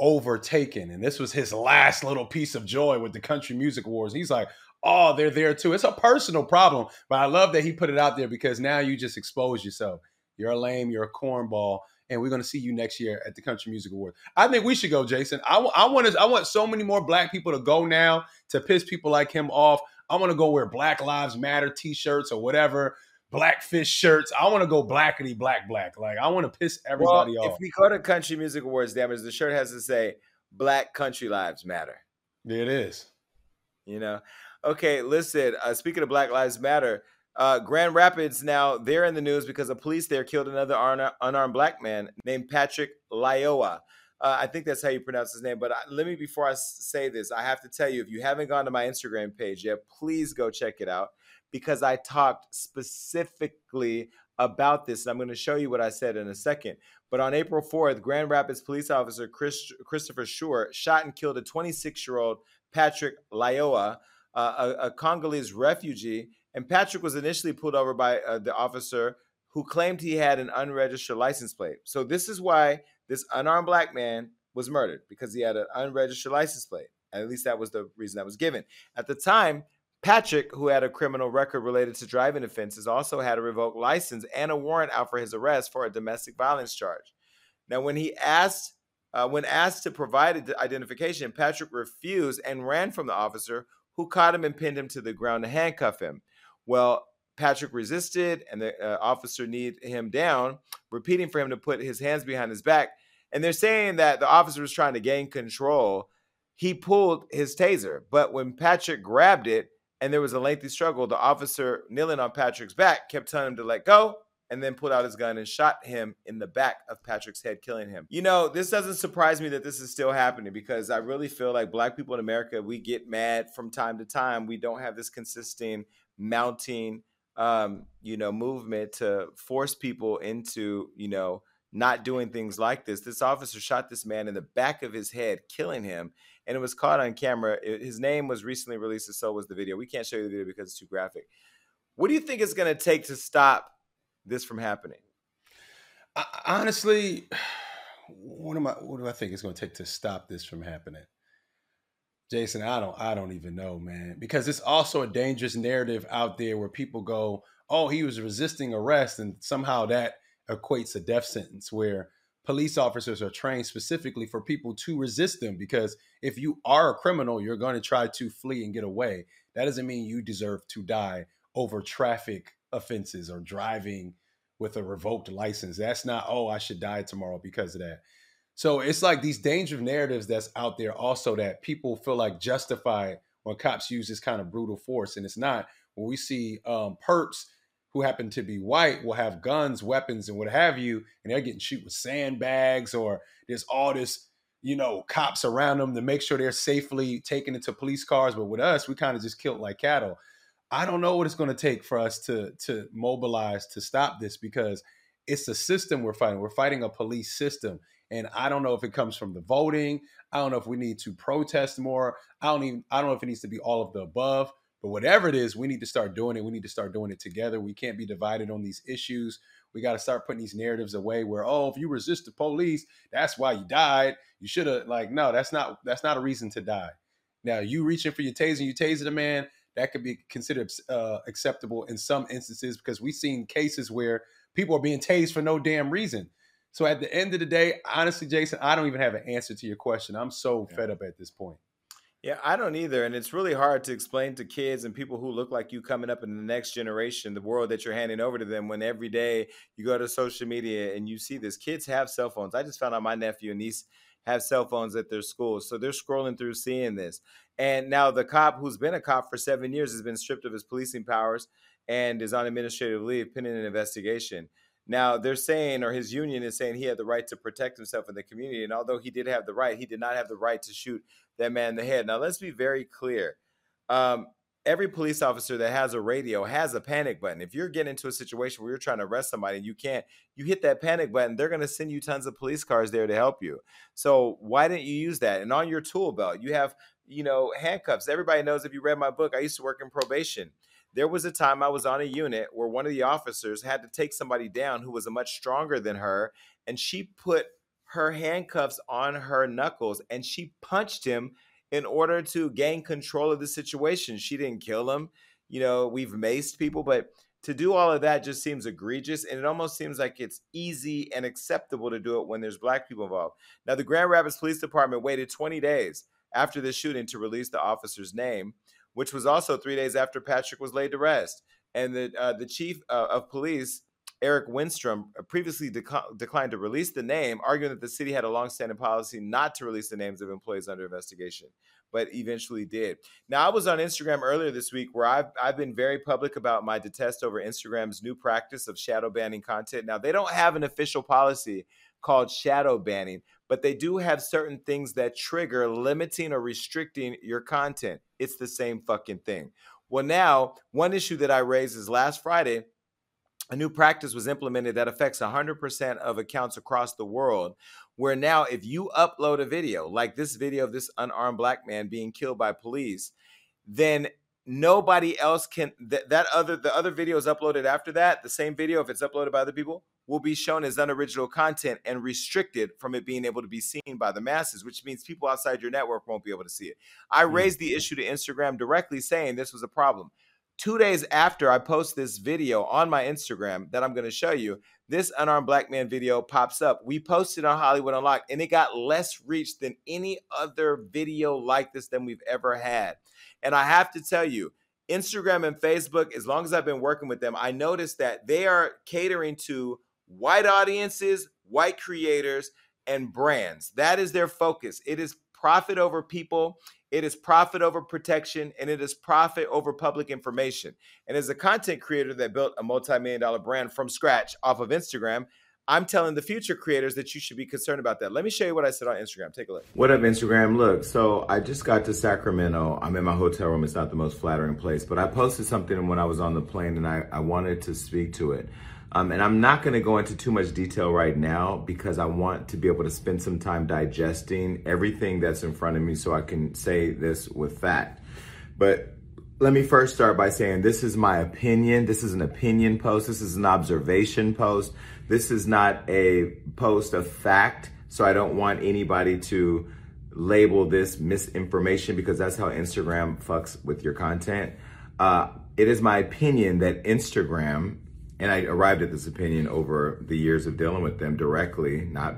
overtaken, and this was his last little piece of joy with the Country Music Awards. He's like, "Oh, they're there too." It's a personal problem, but I love that he put it out there because now you just expose yourself. You're a lame. You're a cornball. And we're going to see you next year at the Country Music Awards. I think we should go, Jason. I, I want to, I want so many more black people to go now to piss people like him off. I want to go wear Black Lives Matter T-shirts or whatever, Blackfish shirts. I want to go blackety black black. Like I want to piss everybody well, off. If we go to Country Music Awards, damage, the shirt has to say "Black Country Lives Matter." It is. You know. Okay, listen. Uh, speaking of Black Lives Matter, uh, Grand Rapids now they're in the news because the police there killed another un- unarmed black man named Patrick Lyoya. Uh, I think that's how you pronounce his name. But I, let me, before I say this, I have to tell you if you haven't gone to my Instagram page yet, please go check it out because I talked specifically about this. And I'm going to show you what I said in a second. But on April 4th, Grand Rapids police officer Chris, Christopher Schurr shot and killed a 26 year old Patrick Lyoya, uh, a, a Congolese refugee. And Patrick was initially pulled over by uh, the officer who claimed he had an unregistered license plate. So this is why this unarmed black man was murdered because he had an unregistered license plate. At least that was the reason that was given. At the time, Patrick, who had a criminal record related to driving offenses, also had a revoked license and a warrant out for his arrest for a domestic violence charge. Now, when he asked, uh, when asked to provide identification, Patrick refused and ran from the officer, who caught him and pinned him to the ground to handcuff him. Well, Patrick resisted, and the uh, officer kneed him down, repeating for him to put his hands behind his back. And they're saying that the officer was trying to gain control. He pulled his taser, but when Patrick grabbed it and there was a lengthy struggle, the officer kneeling on Patrick's back kept telling him to let go and then pulled out his gun and shot him in the back of Patrick's head, killing him. You know, this doesn't surprise me that this is still happening because I really feel like black people in America, we get mad from time to time. We don't have this consistent mounting um, you know, movement to force people into, you know, not doing things like this. This officer shot this man in the back of his head, killing him, and it was caught on camera. It- his name was recently released, and so was the video. We can't show you the video because it's too graphic. What do you think it's going to take to stop this from happening? I, honestly, what am I? What do I think it's going to take to stop this from happening? Jason, I don't, I don't even know, man, because it's also a dangerous narrative out there where people go, "Oh, he was resisting arrest," and somehow that equates a death sentence. Where police officers are trained specifically for people to resist them, because if you are a criminal, you're going to try to flee and get away. That doesn't mean you deserve to die over traffic offenses or driving with a revoked license. That's not, oh, I should die tomorrow because of that. So it's like these dangerous narratives that's out there also that people feel like justified when cops use this kind of brutal force. And it's not. When we see um, perps who happen to be white will have guns, weapons, and what have you, and they're getting shoot with sandbags or there's all this, you know, cops around them to make sure they're safely taken into police cars. But with us, we kind of just killed like cattle. I don't know what it's going to take for us to to mobilize to stop this because it's a system we're fighting. We're fighting a police system, and I don't know if it comes from the voting. I don't know if we need to protest more. I don't even. I don't know if it needs to be all of the above. But whatever it is, we need to start doing it. We need to start doing it together. We can't be divided on these issues. We got to start putting these narratives away where, oh, if you resist the police, that's why you died. You should have like, no, that's not that's not a reason to die. Now, you reaching for your taser, you taser the man, that could be considered uh, acceptable in some instances because we've seen cases where people are being tased for no damn reason. So at the end of the day, honestly, Jason, I don't even have an answer to your question. I'm so fed up at this point. Yeah, I don't either. And it's really hard to explain to kids and people who look like you coming up in the next generation the world that you're handing over to them when every day you go to social media and you see this. Kids have cell phones. I just found out my nephew and niece have cell phones at their school. So they're scrolling through seeing this. And now the cop who's been a cop for seven years has been stripped of his policing powers and is on administrative leave pending an investigation. Now they're saying, or his union is saying, he had the right to protect himself in the community. And although he did have the right, he did not have the right to shoot that man in the head. Now let's be very clear. Um, every police officer that has a radio has a panic button. If you're getting into a situation where you're trying to arrest somebody and you can't, you hit that panic button, they're going to send you tons of police cars there to help you. So why didn't you use that? And on your tool belt, you have, you know, handcuffs. Everybody knows if you read my book, I used to work in probation there was a time I was on a unit where one of the officers had to take somebody down who was a much stronger than her, and she put her handcuffs on her knuckles and she punched him in order to gain control of the situation. She didn't kill him. You know, we've maced people, but to do all of that just seems egregious and it almost seems like it's easy and acceptable to do it when there's black people involved. Now, the Grand Rapids Police Department waited 20 days after the shooting to release the officer's name which was also three days after Patrick was laid to rest. And the uh, the chief uh, of police, Eric Winstrom, uh, previously dec- declined to release the name, arguing that the city had a longstanding policy not to release the names of employees under investigation, but eventually did. Now, I was on Instagram earlier this week where I've, I've been very public about my detest over Instagram's new practice of shadow banning content. Now, they don't have an official policy called shadow banning, but they do have certain things that trigger limiting or restricting your content. It's the same fucking thing. Well, now, one issue that I raised is last Friday, a new practice was implemented that affects 100% of accounts across the world. Where now, if you upload a video, like this video of this unarmed black man being killed by police, then nobody else can that, that other the other video is uploaded after that the same video if it's uploaded by other people will be shown as unoriginal content and restricted from it being able to be seen by the masses which means people outside your network won't be able to see it i mm. raised the issue to instagram directly saying this was a problem two days after i post this video on my instagram that i'm going to show you this unarmed black man video pops up we posted on hollywood unlocked and it got less reach than any other video like this than we've ever had and I have to tell you, Instagram and Facebook, as long as I've been working with them, I noticed that they are catering to white audiences, white creators, and brands. That is their focus. It is profit over people, it is profit over protection, and it is profit over public information. And as a content creator that built a multi million dollar brand from scratch off of Instagram, I'm telling the future creators that you should be concerned about that. Let me show you what I said on Instagram. Take a look. What up, Instagram? Look, so I just got to Sacramento. I'm in my hotel room. It's not the most flattering place, but I posted something when I was on the plane and I, I wanted to speak to it. Um, and I'm not going to go into too much detail right now because I want to be able to spend some time digesting everything that's in front of me so I can say this with fact. But let me first start by saying this is my opinion. This is an opinion post. This is an observation post. This is not a post of fact, so I don't want anybody to label this misinformation because that's how Instagram fucks with your content. Uh, it is my opinion that Instagram, and I arrived at this opinion over the years of dealing with them directly, not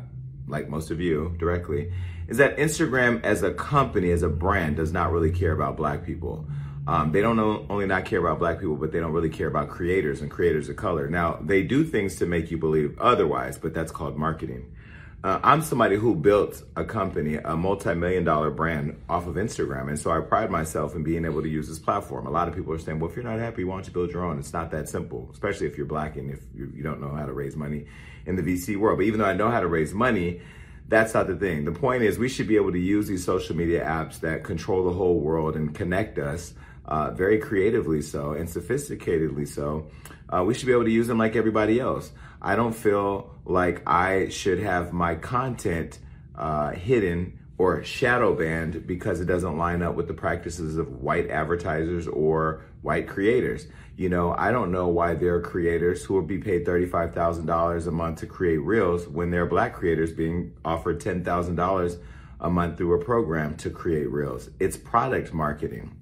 like most of you directly, is that Instagram as a company, as a brand, does not really care about black people. Um, they don't only not care about black people, but they don't really care about creators and creators of color. Now, they do things to make you believe otherwise, but that's called marketing. Uh, I'm somebody who built a company, a multi-million dollar brand off of Instagram. And so I pride myself in being able to use this platform. A lot of people are saying, well, if you're not happy, why don't you build your own? It's not that simple, especially if you're black and if you, you don't know how to raise money in the VC world. But even though I know how to raise money, that's not the thing. The point is we should be able to use these social media apps that control the whole world and connect us uh, very creatively so and sophisticatedly so, uh, we should be able to use them like everybody else. I don't feel like I should have my content uh, hidden or shadow banned because it doesn't line up with the practices of white advertisers or white creators. You know, I don't know why there are creators who will be paid $35,000 a month to create reels when there are black creators being offered $10,000 a month through a program to create reels. It's product marketing.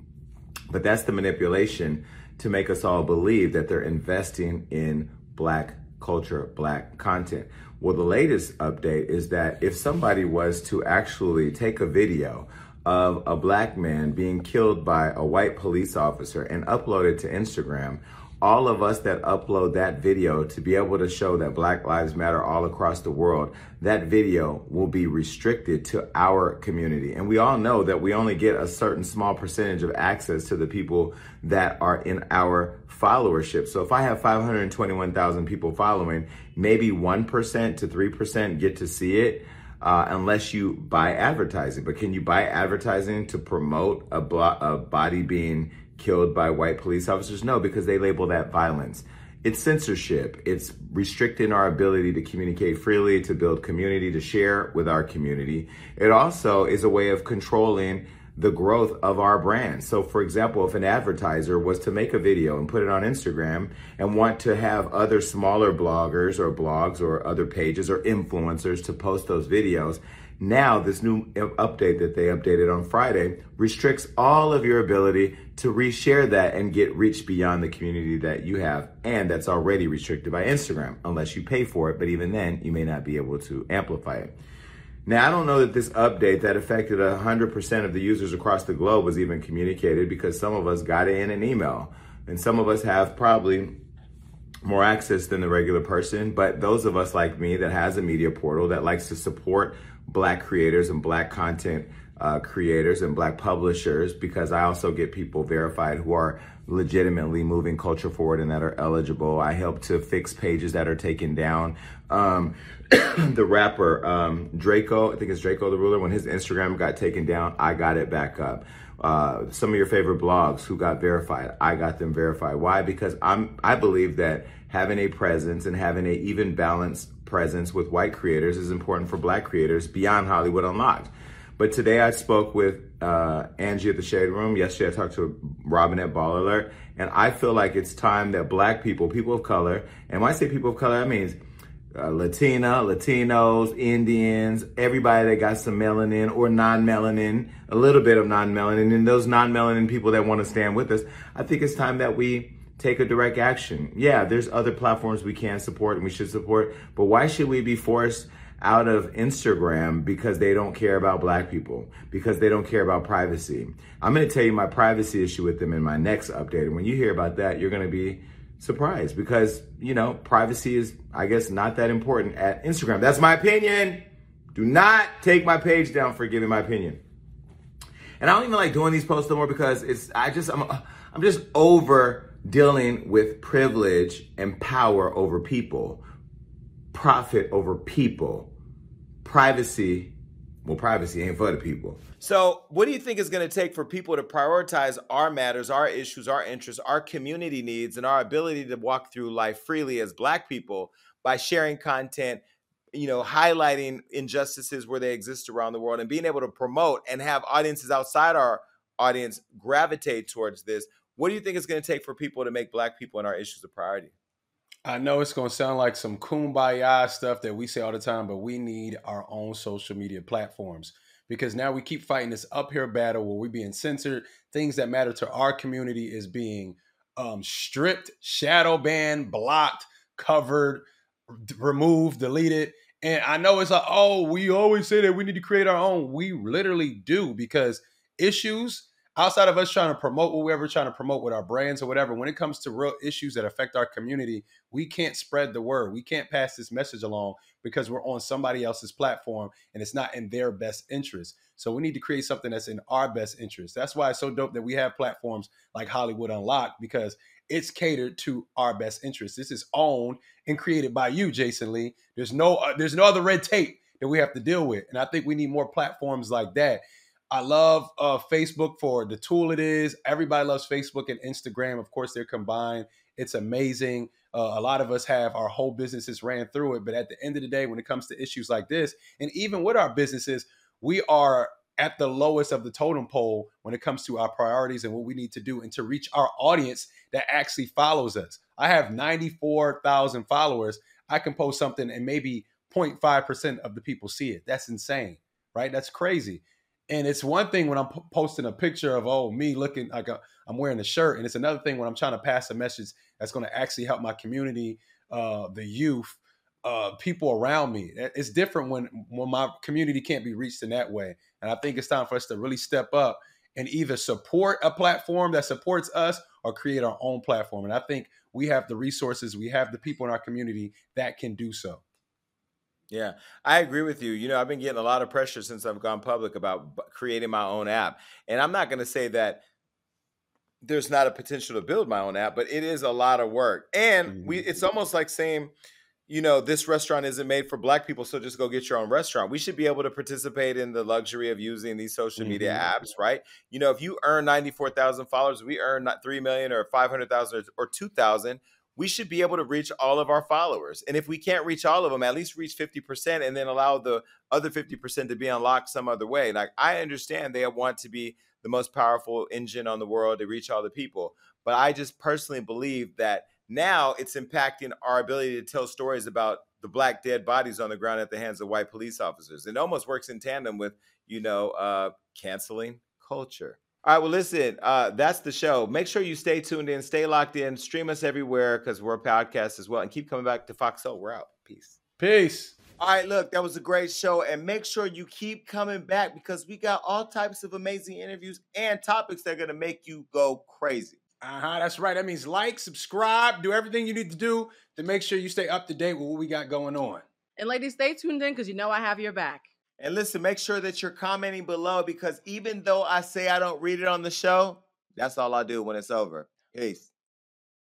But that's the manipulation to make us all believe that they're investing in black culture, black content. Well, the latest update is that if somebody was to actually take a video of a black man being killed by a white police officer and upload it to Instagram, all of us that upload that video to be able to show that Black Lives Matter all across the world, that video will be restricted to our community. And we all know that we only get a certain small percentage of access to the people that are in our followership. So if I have 521,000 people following, maybe 1% to 3% get to see it. Uh, unless you buy advertising. But can you buy advertising to promote a, blo- a body being killed by white police officers? No, because they label that violence. It's censorship. It's restricting our ability to communicate freely, to build community, to share with our community. It also is a way of controlling the growth of our brand. So, for example, if an advertiser was to make a video and put it on Instagram and want to have other smaller bloggers or blogs or other pages or influencers to post those videos, now, this new update that they updated on Friday restricts all of your ability to reshare that and get reach beyond the community that you have and that's already restricted by Instagram, unless you pay for it. But even then, you may not be able to amplify it. Now, I don't know that this update that affected 100% of the users across the globe was even communicated because some of us got it in an email and some of us have probably more access than the regular person. But those of us like me that has a media portal that likes to support black creators and black content uh, creators and black publishers because I also get people verified who are legitimately moving culture forward and that are eligible. I help to fix pages that are taken down. Um, <coughs> the rapper um, Drakeo, I think it's Drakeo the Ruler, when his Instagram got taken down, I got it back up. Uh, some of your favorite blogs who got verified, I got them verified. Why? Because I'm I believe that having a presence and having a even balanced presence with white creators is important for black creators beyond Hollywood Unlocked. But today I spoke with uh, Angie at the Shade Room. Yesterday I talked to Robin at Baller Alert. And I feel like it's time that black people, people of color, and when I say people of color, that means uh, Latina, Latinos, Indians, everybody that got some melanin or non-melanin, a little bit of non-melanin, and those non-melanin people that want to stand with us. I think it's time that we take a direct action. Yeah, there's other platforms we can support and we should support, but why should we be forced out of Instagram because they don't care about black people, because they don't care about privacy? I'm going to tell you my privacy issue with them in my next update. And when you hear about that, you're going to be surprised because, you know, privacy is, I guess, not that important at Instagram. That's my opinion. Do not take my page down for giving my opinion. And I don't even like doing these posts no more because it's, I just, I'm, I'm just over dealing with privilege and power over people, profit over people, privacy. Well, privacy ain't for the people. So, what do you think is going to take for people to prioritize our matters, our issues, our interests, our community needs, and our ability to walk through life freely as Black people by sharing content, you know, highlighting injustices where they exist around the world and being able to promote and have audiences outside our audience gravitate towards this? What do you think it's going to take for people to make Black people and our issues a priority? I know it's going to sound like some kumbaya stuff that we say all the time, but we need our own social media platforms because now we keep fighting this uphill battle where we're being censored. Things that matter to our community is being um, stripped, shadow banned, blocked, covered, d- removed, deleted. And I know it's like, oh, we always say that we need to create our own. We literally do because issues outside of us trying to promote what we're trying to promote with our brands or whatever, when it comes to real issues that affect our community, we can't spread the word. We can't pass this message along because we're on somebody else's platform and it's not in their best interest. So we need to create something that's in our best interest. That's why it's so dope that we have platforms like Hollywood Unlocked because it's catered to our best interest. This is owned and created by you, Jason Lee. There's no uh, there's no other red tape that we have to deal with, and I think we need more platforms like that. I love uh, Facebook for the tool it is. Everybody loves Facebook and Instagram. Of course, they're combined. It's amazing. Uh, a lot of us have our whole businesses ran through it. But at the end of the day, when it comes to issues like this, and even with our businesses, we are at the lowest of the totem pole when it comes to our priorities and what we need to do and to reach our audience that actually follows us. I have 94,000 followers. I can post something and maybe 0.5% of the people see it. That's insane, right? That's crazy. And it's one thing when I'm p- posting a picture of oh me looking like i am wearing a shirt, and it's another thing when I'm trying to pass a message that's going to actually help my community uh, the youth, uh, people around me. It's different when when my community can't be reached in that way. And I think it's time for us to really step up and either support a platform that supports us or create our own platform. And I think we have the resources, we have the people in our community that can do so. Yeah, I agree with you. You know, I've been getting a lot of pressure since I've gone public about creating my own app. And I'm not going to say that there's not a potential to build my own app, but it is a lot of work. And we mm-hmm. it's almost like saying, you know, this restaurant isn't made for black people, so just go get your own restaurant. We should be able to participate in the luxury of using these social media mm-hmm. apps, right? You know, if you earn 94,000 followers, we earn not 3 million or 500,000 or 2,000, we should be able to reach all of our followers. And if we can't reach all of them, at least reach 50% and then allow the other 50% to be unlocked some other way. Like I understand they want to be the most powerful engine on the world to reach all the people, but I just personally believe that now it's impacting our ability to tell stories about the black dead bodies on the ground at the hands of white police officers. It almost works in tandem with, you know, uh, canceling culture. All right, well, listen, uh, that's the show. Make sure you stay tuned in, stay locked in, stream us everywhere because we're a podcast as well, and keep coming back to Fox Soul. We're out. Peace. Peace. All right, look, that was a great show, and make sure you keep coming back because we got all types of amazing interviews and topics that are going to make you go crazy. Uh huh. That's right. That means like, subscribe, do everything you need to do to make sure you stay up to date with what we got going on. And ladies, stay tuned in because you know I have your back. And listen, make sure that you're commenting below because even though I say I don't read it on the show, that's all I do when it's over. Peace.